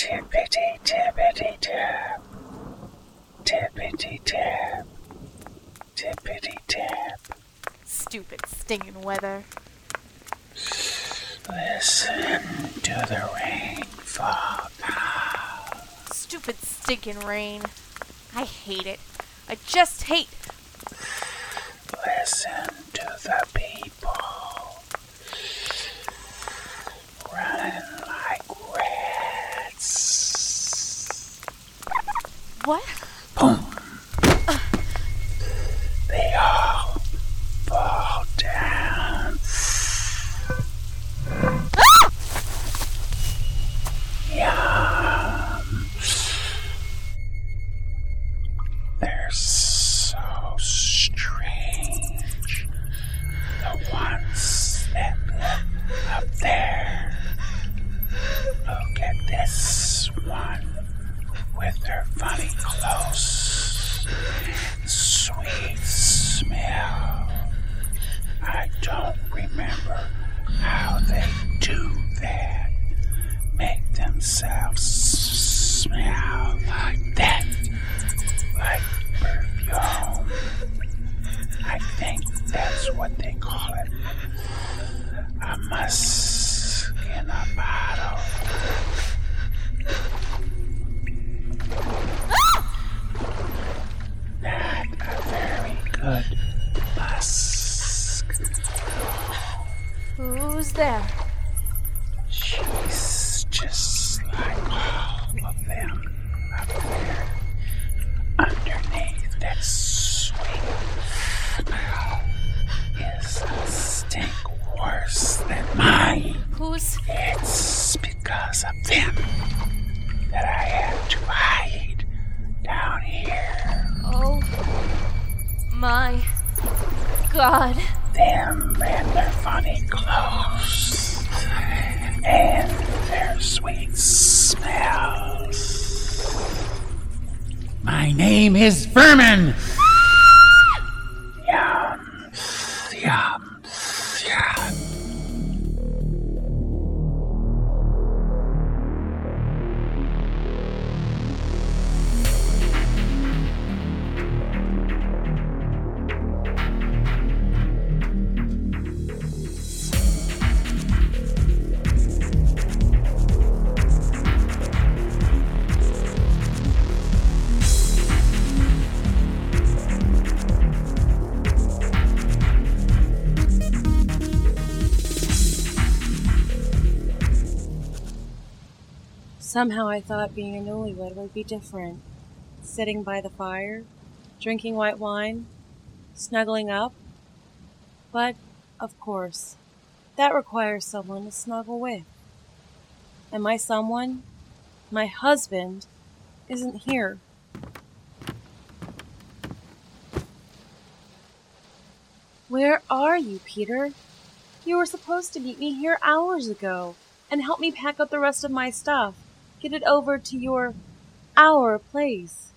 Tippity tippity tap. Tippity tap. Tippity tap. Stupid stinging weather. Listen to the rain fall. Stupid stinking rain. I hate it. I just hate. Listen to the people Who's. It's because of them that I have to hide down here. Oh. My. God. Them and their funny clothes. And their sweet smells. My name is Vermin. Somehow I thought being a newlywed would be different. Sitting by the fire, drinking white wine, snuggling up. But, of course, that requires someone to snuggle with. And my someone, my husband, isn't here. Where are you, Peter? You were supposed to meet me here hours ago and help me pack up the rest of my stuff, get it over to your our place.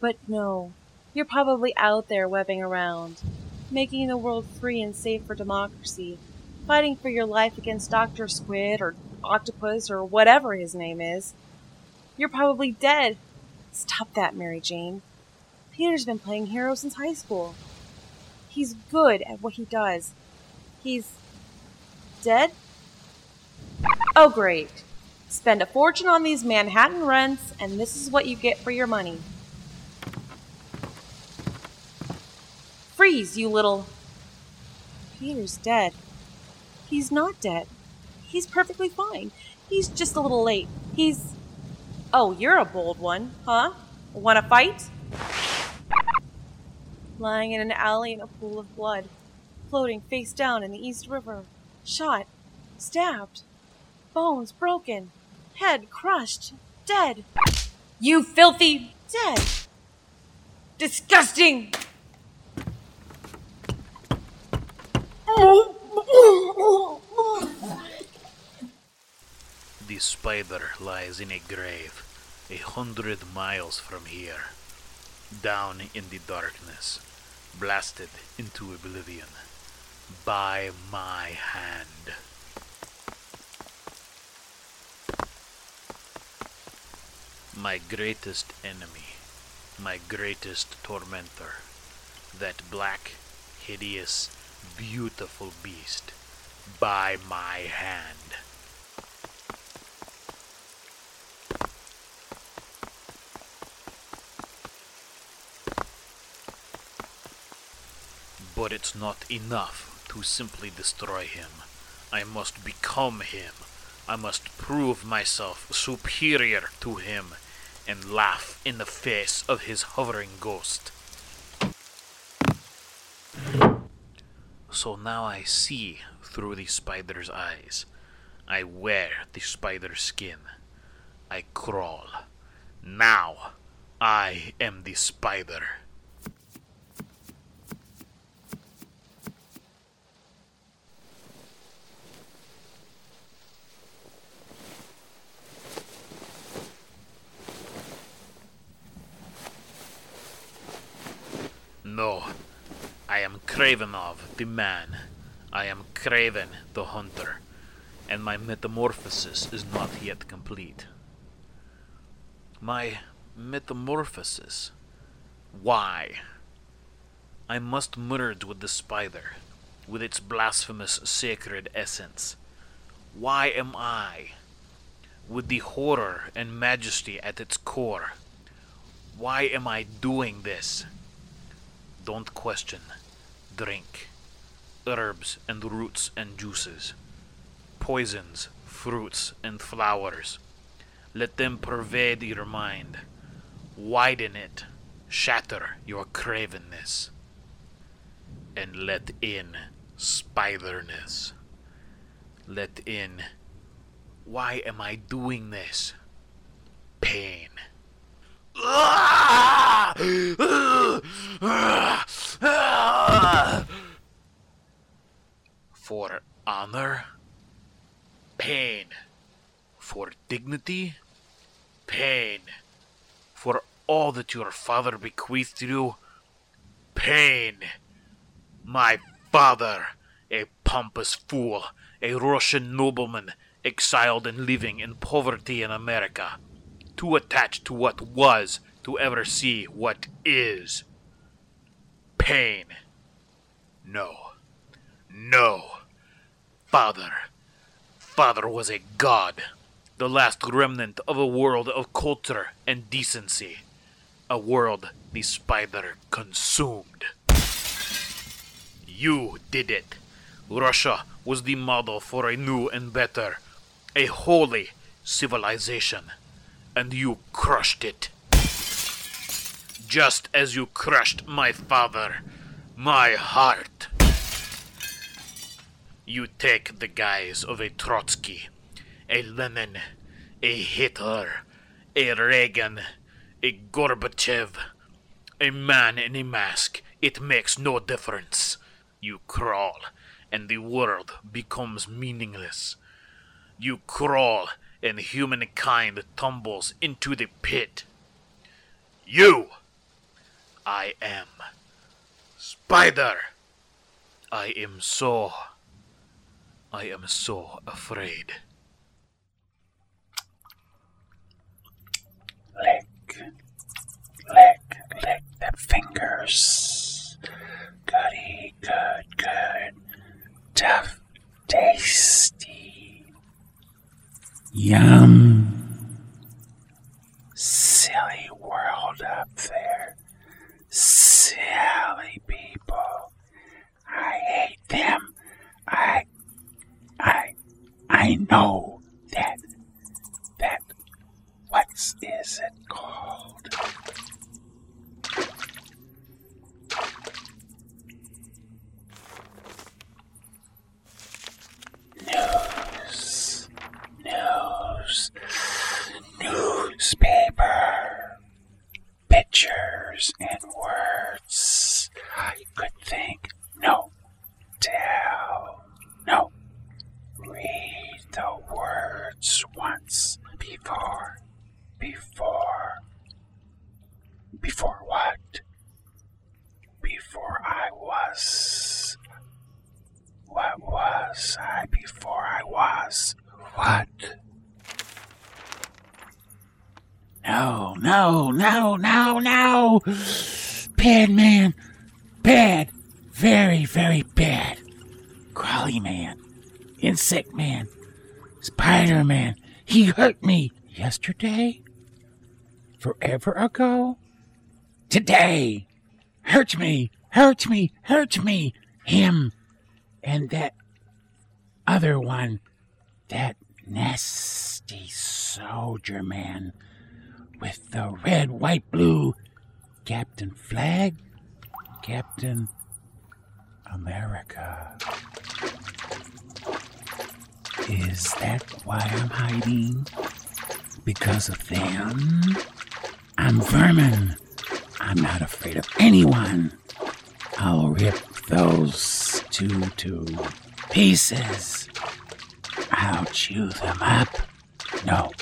But no, you're probably out there webbing around, making the world free and safe for democracy, fighting for your life against Dr. Squid or Octopus or whatever his name is. You're probably dead. Stop that, Mary Jane. Peter's been playing hero since high school. He's good at what he does. He's dead? Oh, great. Spend a fortune on these Manhattan rents, and this is what you get for your money. Freeze, you little. Peter's dead. He's not dead. He's perfectly fine. He's just a little late. He's. Oh, you're a bold one, huh? Want to fight? Lying in an alley in a pool of blood, floating face down in the East River. Shot. Stabbed. Bones broken. Head crushed. Dead. You filthy. Dead. Disgusting! The spider lies in a grave a hundred miles from here, down in the darkness, blasted into oblivion by my hand. My greatest enemy, my greatest tormentor, that black, hideous, beautiful beast, by my hand. But it's not enough to simply destroy him. I must become him. I must prove myself superior to him and laugh in the face of his hovering ghost. So now I see through the spider's eyes. I wear the spider's skin. I crawl. Now I am the spider. No, I am Kravinoff, the man. I am Kraven, the hunter, and my metamorphosis is not yet complete. My metamorphosis? Why? I must merge with the spider, with its blasphemous sacred essence. Why am I? With the horror and majesty at its core. Why am I doing this? Don't question. Drink. Herbs and roots and juices. Poisons, fruits, and flowers. Let them pervade your mind. Widen it. Shatter your cravenness. And let in spiderness. Let in. Why am I doing this? Pain. Ah! Ah! For honor, pain. For dignity, pain. For all that your father bequeathed you, pain. My father, a pompous fool, a Russian nobleman, exiled and living in poverty in America too attached to what was to ever see what is. Pain. No. No. Father. Father was a god. The last remnant of a world of culture and decency. A world the spider consumed. You did it. Russia was the model for a new and better, a holy civilization and you crushed it. Just as you crushed my father, my heart. You take the guise of a Trotsky, a Lenin, a Hitler, a Reagan, a Gorbachev, a man in a mask. It makes no difference. You crawl, and the world becomes meaningless. You crawl, and humankind tumbles into the pit. You! I am Spider! I am so. I am so afraid. Lick, lick, lick the fingers. Goody, good, good. Tough, tasty. Yum. Silly world up there. Silly people. I hate them. I, I, I know that, that, what is it called? News. News. Newspaper. Pictures and words. I could think. No. Tell. No. Read the words once before. Before. Before what? Before I was. What was I I? What? No, no, no, no, no. Bad man. Bad. Very, very bad. Crawly man. Insect man. Spider man. He hurt me yesterday. Forever ago. Today. Hurt me. Hurt me. Hurt me. Him. And that other one. That nasty soldier man with the red, white, blue Captain Flag, Captain America. Is that why I'm hiding? Because of them? I'm vermin. I'm not afraid of anyone. I'll rip those two to pieces. I'll chew them up. No,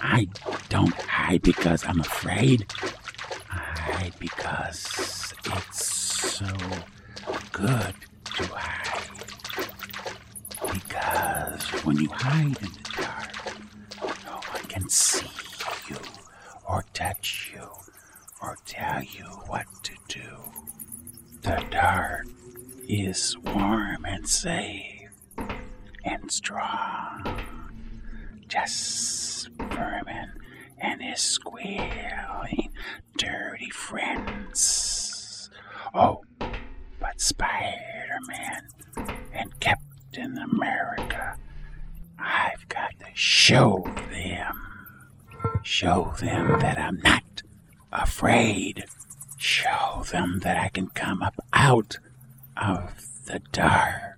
I don't hide because I'm afraid. I hide because it's so good to hide. Because when you hide in the dark, no one can see you or touch you or tell you what to do. The dark is warm and safe and strong. Just vermin and his squealing, dirty friends. Oh, but Spider Man and Captain America, I've got to show them. Show them that I'm not afraid. Show them that I can come up out of the dark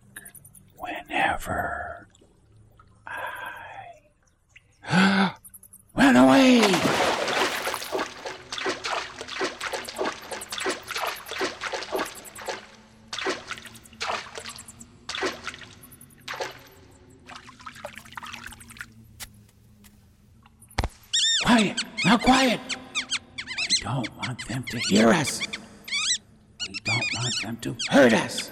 whenever I run away. Quiet! Now quiet! We don't want them to hear us. We don't want them to hurt us.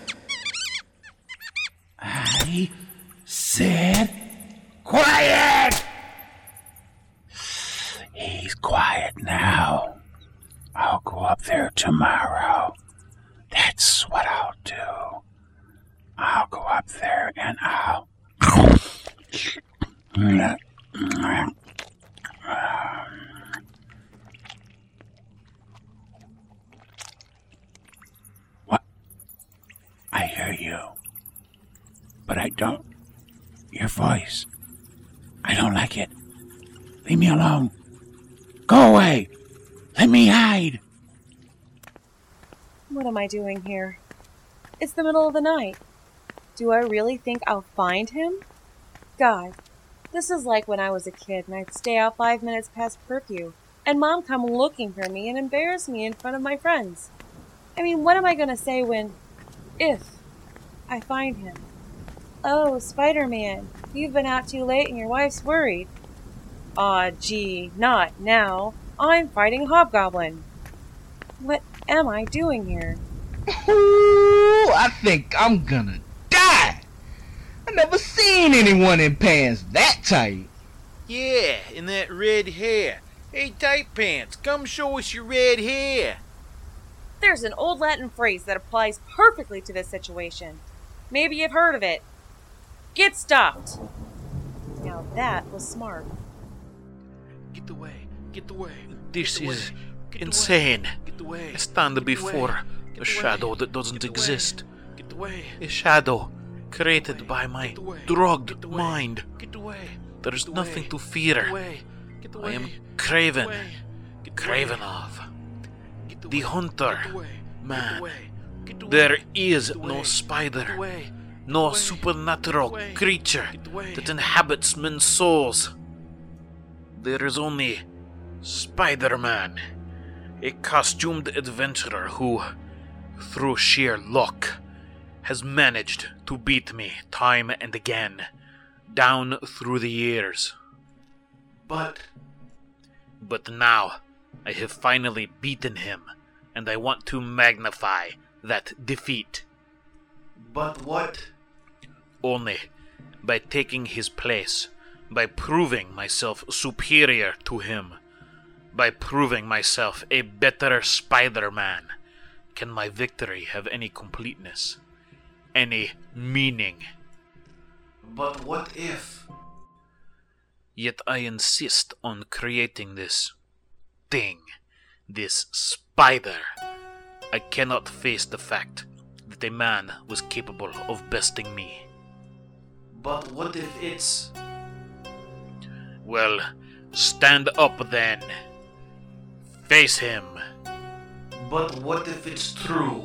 I said quiet! He's quiet now. I'll go up there tomorrow. That's what I'll do. I'll go up there and I'll. What? I hear you. But I don't. Your voice. I don't like it. Leave me alone. Go away. Let me hide. What am I doing here? It's the middle of the night. Do I really think I'll find him? God, this is like when I was a kid and I'd stay out five minutes past curfew, and Mom come looking for me and embarrass me in front of my friends. I mean, what am I gonna say when, if, I find him? Oh, Spider Man, you've been out too late and your wife's worried. Aw, gee, not now. I'm fighting Hobgoblin. What am I doing here? Ooh, I think I'm gonna die. I never seen anyone in pants that tight. Yeah, and that red hair. Hey, tight pants, come show us your red hair. There's an old Latin phrase that applies perfectly to this situation. Maybe you've heard of it. Get stuffed. Now that was smart. Get away, get away. This is insane. Get away. I stand before a shadow that doesn't exist. Get away. A shadow created by my drugged mind. Get. There is nothing to fear. I am Kraven. Kraven Kravinoff. The hunter. Man. There is no spider. No supernatural creature that inhabits men's souls. There is only Spider Man, a costumed adventurer who, through sheer luck, has managed to beat me time and again, down through the years. But. But now, I have finally beaten him, and I want to magnify that defeat. But what? Only by taking his place, by proving myself superior to him, by proving myself a better Spider Man, can my victory have any completeness, any meaning. But what if? Yet I insist on creating this thing, this spider. I cannot face the fact that a man was capable of besting me. But what if it's. Well, stand up then. Face him. But what if it's true?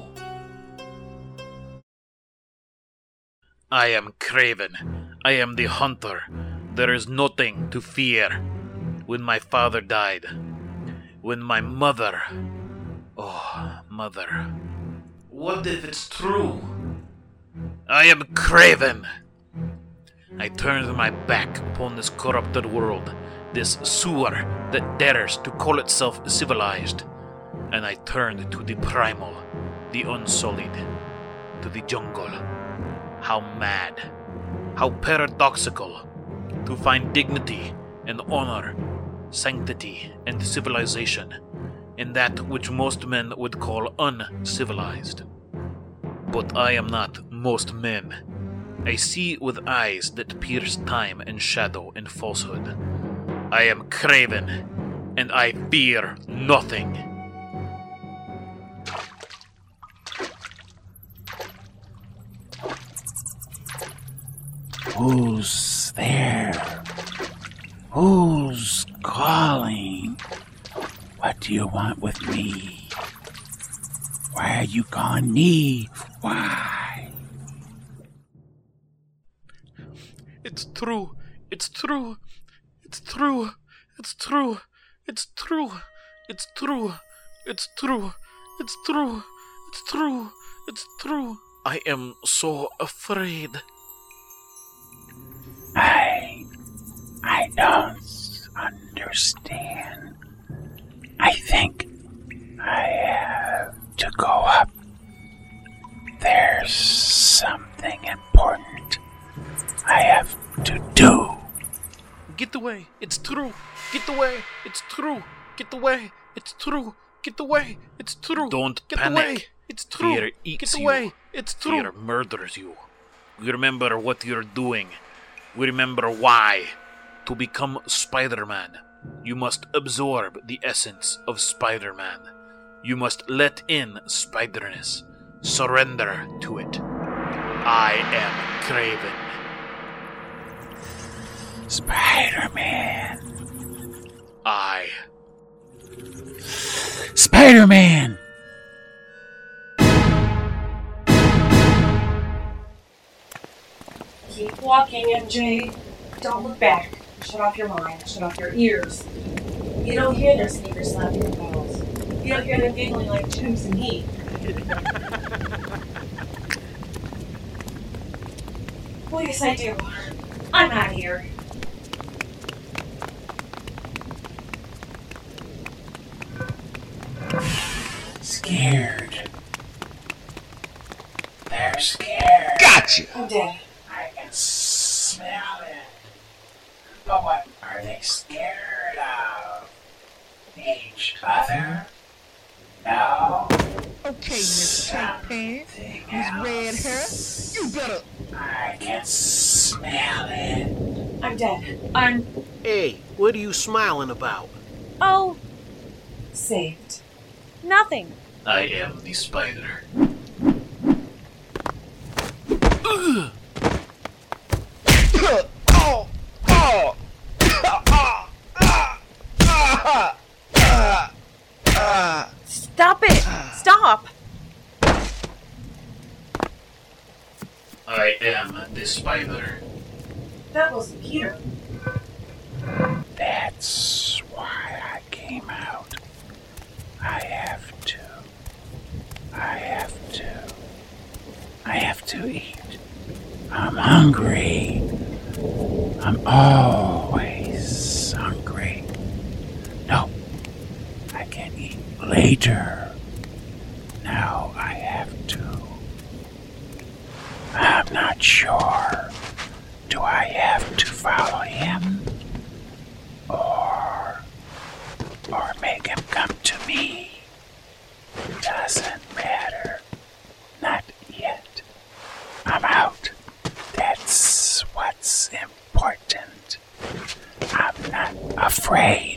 I am Kraven. I am the hunter. There is nothing to fear. When my father died, when my mother. Oh, mother. What if it's true? I am Kraven. I turned my back upon this corrupted world, this sewer that dares to call itself civilized, and I turned to the primal, the unsullied, to the jungle. How mad, how paradoxical to find dignity and honor, sanctity and civilization in that which most men would call uncivilized. But I am not most men. I see with eyes that pierce time and shadow and falsehood. I am Kraven, and I fear nothing. Who's there? Who's calling? What do you want with me? Why are you calling me? Why? It's true. It's true. It's true. It's true. It's true. It's true. It's true. It's true. It's true. It's true. I am so afraid. I don't understand. I think I have to go up. There's something important I have to do. Get away. It's true. Get away. It's true. Get away. It's true. Get away. It's true. Don't Get panic. away. It's true. Fear Get eats you. away. It's true. Fear murders you. We remember what you're doing. We remember why. To become Spider-Man, you must absorb the essence of Spider-Man. You must let in spiderness. Surrender to it. I am Kraven. Spider Man. I Spider Man! Keep walking, MJ. Don't look back. Shut off your mind. Shut off your ears. You don't hear their sneakers slapping their balls. You don't hear them giggling like chimps in heat. well, yes, I do. I'm out of here. Scared. They're scared. Gotcha. I'm dead. I can smell it. But what are they scared of? Each other? No. Okay, Miss Tight Pants, Something Miss Red Hair, you better. I can smell it. I'm dead. I'm. Hey, what are you smiling about? Oh. Saved. Nothing. I am the spider. oh, oh, ah, ah, ah, ah, ah, Stop it! Stop! I am the spider. That was Peter. That's why I came out. I have to. I have to. I have to eat. I'm hungry. I'm always later. Now I have to. I'm not sure. Do I have to follow him? Or. or make him come to me? Doesn't matter. Not yet. I'm out. That's what's important. I'm not afraid.